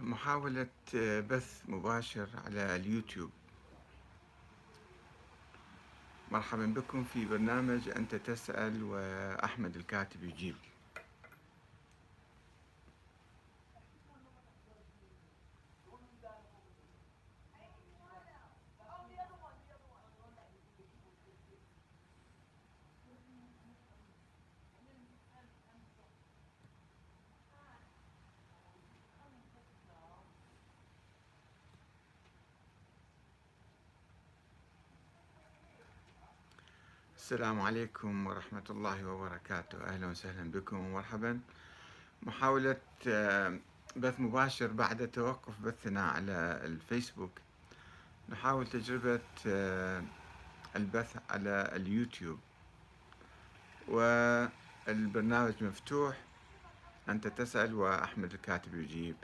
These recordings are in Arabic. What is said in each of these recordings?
محاولة بث مباشر على اليوتيوب. مرحبا بكم في برنامج أنت تسأل وأحمد الكاتب يجيب. السلام عليكم ورحمة الله وبركاته. أهلا وسهلا بكم ومرحبا. محاولة آه، بث مباشر بعد توقف بثنا على الفيسبوك. نحاول تجربة آه، البث على اليوتيوب. والبرنامج مفتوح. أنت تسأل وأحمد الكاتب يجيب.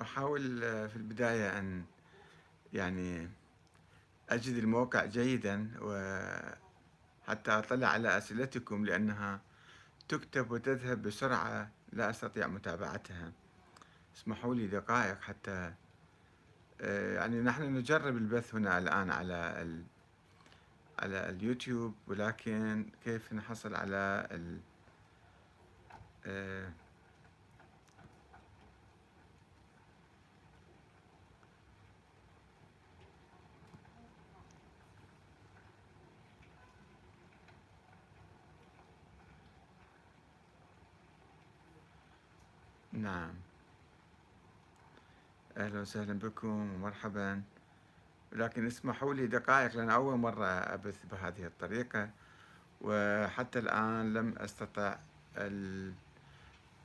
أحاول آه، في البداية أن يعني أجد الموقع جيدا وحتى أطلع على أسئلتكم لأنها تكتب وتذهب بسرعة لا أستطيع متابعتها. اسمحوا لي دقائق حتى آه، يعني نحن نجرب البث هنا الآن على ال على اليوتيوب ولكن كيف نحصل على ال نعم. أهلا وسهلا بكم ومرحبا. لكن اسمحوا لي دقائق لأن أول مرة أبث بهذه الطريقة وحتى الآن لم أستطع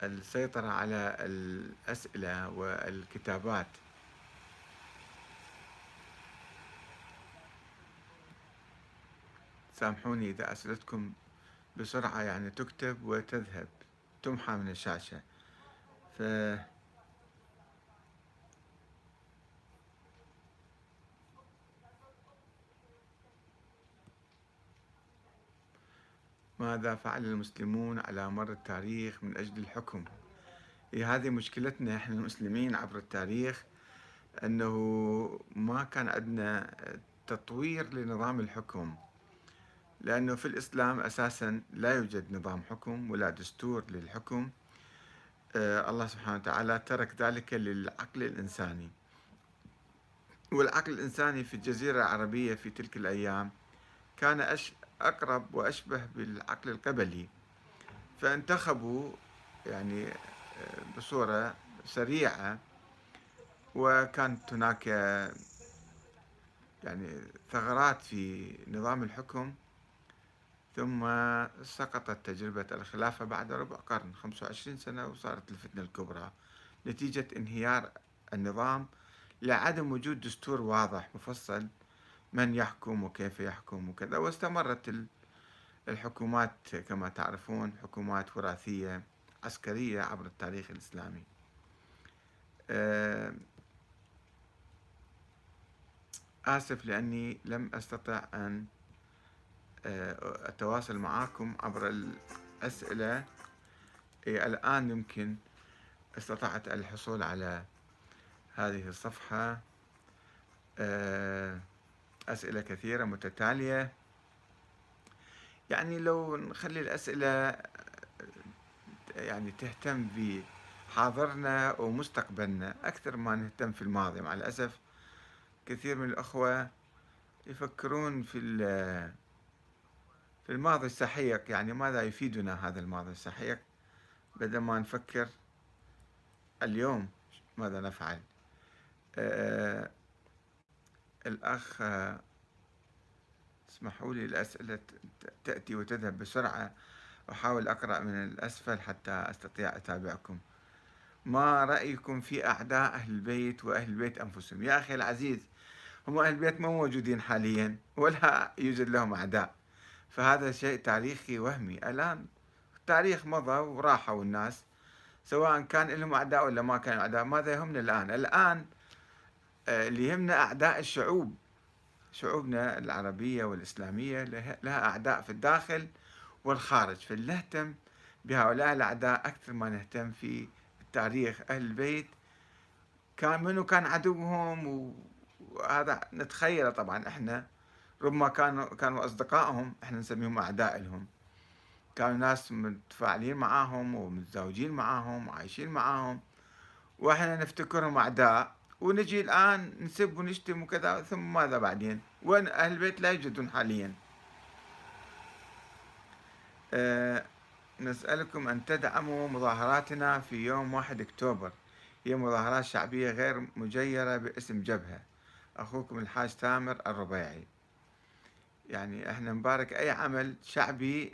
السيطرة على الأسئلة والكتابات. سامحوني إذا أسئلتكم بسرعة يعني تكتب وتذهب. تمحى من الشاشة. ف ماذا فعل المسلمون على مر التاريخ من أجل الحكم؟ هي هذه مشكلتنا إحنا المسلمين عبر التاريخ أنه ما كان عندنا تطوير لنظام الحكم لأنه في الإسلام أساسا لا يوجد نظام حكم ولا دستور للحكم. الله سبحانه وتعالى ترك ذلك للعقل الإنساني. والعقل الإنساني في الجزيرة العربية في تلك الأيام كان أش أقرب وأشبه بالعقل القبلي. فانتخبوا يعني آه، بصورة سريعة وكانت هناك يعني ثغرات في نظام الحكم. ثم سقطت تجربة الخلافة بعد ربع قرن 25 سنة وصارت الفتنة الكبرى. نتيجة انهيار النظام لعدم وجود دستور واضح مفصل من يحكم وكيف يحكم وكذا. واستمرت الحكومات كما تعرفون حكومات وراثية عسكرية عبر التاريخ الإسلامي. آه، آسف لأني لم أستطع أن آه، أتواصل معاكم عبر الأسئلة. إيه، الآن يمكن استطعت الحصول على هذه الصفحة. آه، أسئلة كثيرة متتالية. يعني لو نخلي الأسئلة يعني تهتم حاضرنا ومستقبلنا أكثر ما نهتم في الماضي. مع الأسف كثير من الأخوة يفكرون في في الماضي السحيق يعني ماذا يفيدنا هذا الماضي السحيق بدل ما نفكر اليوم ماذا نفعل؟ أه الأخ اسمحوا لي الأسئلة تأتي وتذهب بسرعة. أحاول أقرأ من الأسفل حتى أستطيع أتابعكم. ما رأيكم في أعداء أهل البيت وأهل البيت أنفسهم؟ يا أخي العزيز هم أهل البيت ما موجودين حاليا ولا يوجد لهم أعداء. فهذا شيء تاريخي وهمي. الآن التاريخ مضى وراحوا الناس سواء كان لهم أعداء ولا ما كانوا أعداء ماذا يهمنا الآن؟ الآن آه، اللي يهمنا أعداء الشعوب. شعوبنا العربية والإسلامية لها أعداء في الداخل والخارج. فلنهتم بهؤلاء الأعداء أكثر ما نهتم في التاريخ أهل البيت. كان منو كان عدوهم وهذا نتخيل طبعا إحنا. ربما كانوا كانوا أصدقائهم إحنا نسميهم أعداء لهم. كانوا ناس متفاعلين معاهم ومتزوجين معاهم وعايشين معاهم. وإحنا نفتكرهم أعداء. ونجي الآن نسب ونشتم وكذا ثم ماذا بعدين؟ وين أهل البيت لا يوجدون حاليا. أه نسألكم أن تدعموا مظاهراتنا في يوم 1 أكتوبر. هي مظاهرات شعبية غير مجيرة باسم جبهة. أخوكم الحاج تامر الربيعي. يعني إحنا نبارك أي عمل شعبي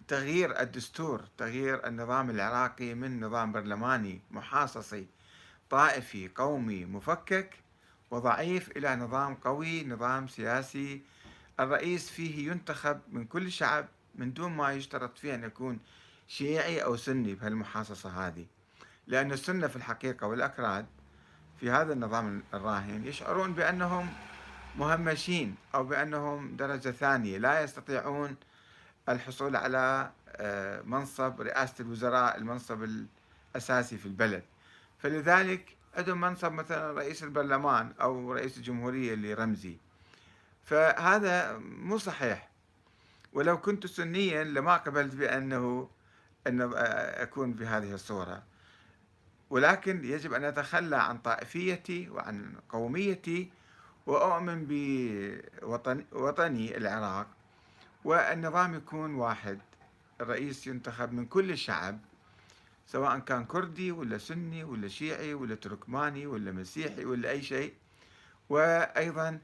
لتغيير الدستور تغيير النظام العراقي من نظام برلماني محاصصي طائفي قومي مفكك وضعيف إلى نظام قوي نظام سياسي. الرئيس فيه ينتخب من كل شعب من دون ما يشترط فيه أن يكون شيعي أو سني بهالمحاصصة هذه. لأن السنة في الحقيقة والأكراد في هذا النظام الراهن يشعرون بأنهم مهمشين أو بأنهم درجة ثانية. لا يستطيعون الحصول على آه، منصب رئاسة الوزراء المنصب الأساسي في البلد. فلذلك عندهم منصب مثلا رئيس البرلمان أو رئيس الجمهورية اللي رمزي فهذا مو صحيح. ولو كنت سنيا لما قبلت بأنه أن أكون بهذه الصورة. ولكن يجب أن أتخلى عن طائفيتي وعن قوميتي وأؤمن بوطني العراق والنظام يكون واحد الرئيس ينتخب من كل الشعب سواء كان كردي ولا سني ولا شيعي ولا تركماني ولا مسيحي ولا أي شيء. وأيضا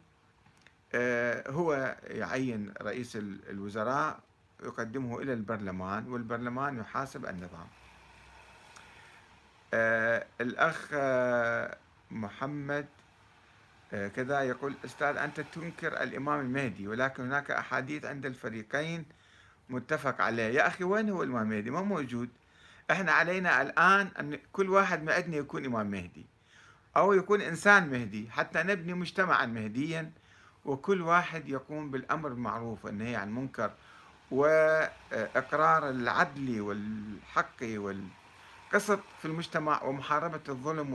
آه، هو يعين رئيس الوزراء يقدمه إلى البرلمان والبرلمان يحاسب النظام. آه، الأخ آه، محمد كذا يقول أستاذ أنت تنكر الإمام المهدي ولكن هناك أحاديث عند الفريقين متفق عليه يا أخي وين هو الإمام المهدي ما موجود. إحنا علينا الآن أن كل واحد ما عندنا يكون إمام مهدي أو يكون إنسان مهدي حتى نبني مجتمعا مهديا وكل واحد يقوم بالأمر بالمعروف والنهي عن المنكر وإقرار العدل والحق والقسط في المجتمع ومحاربة الظلم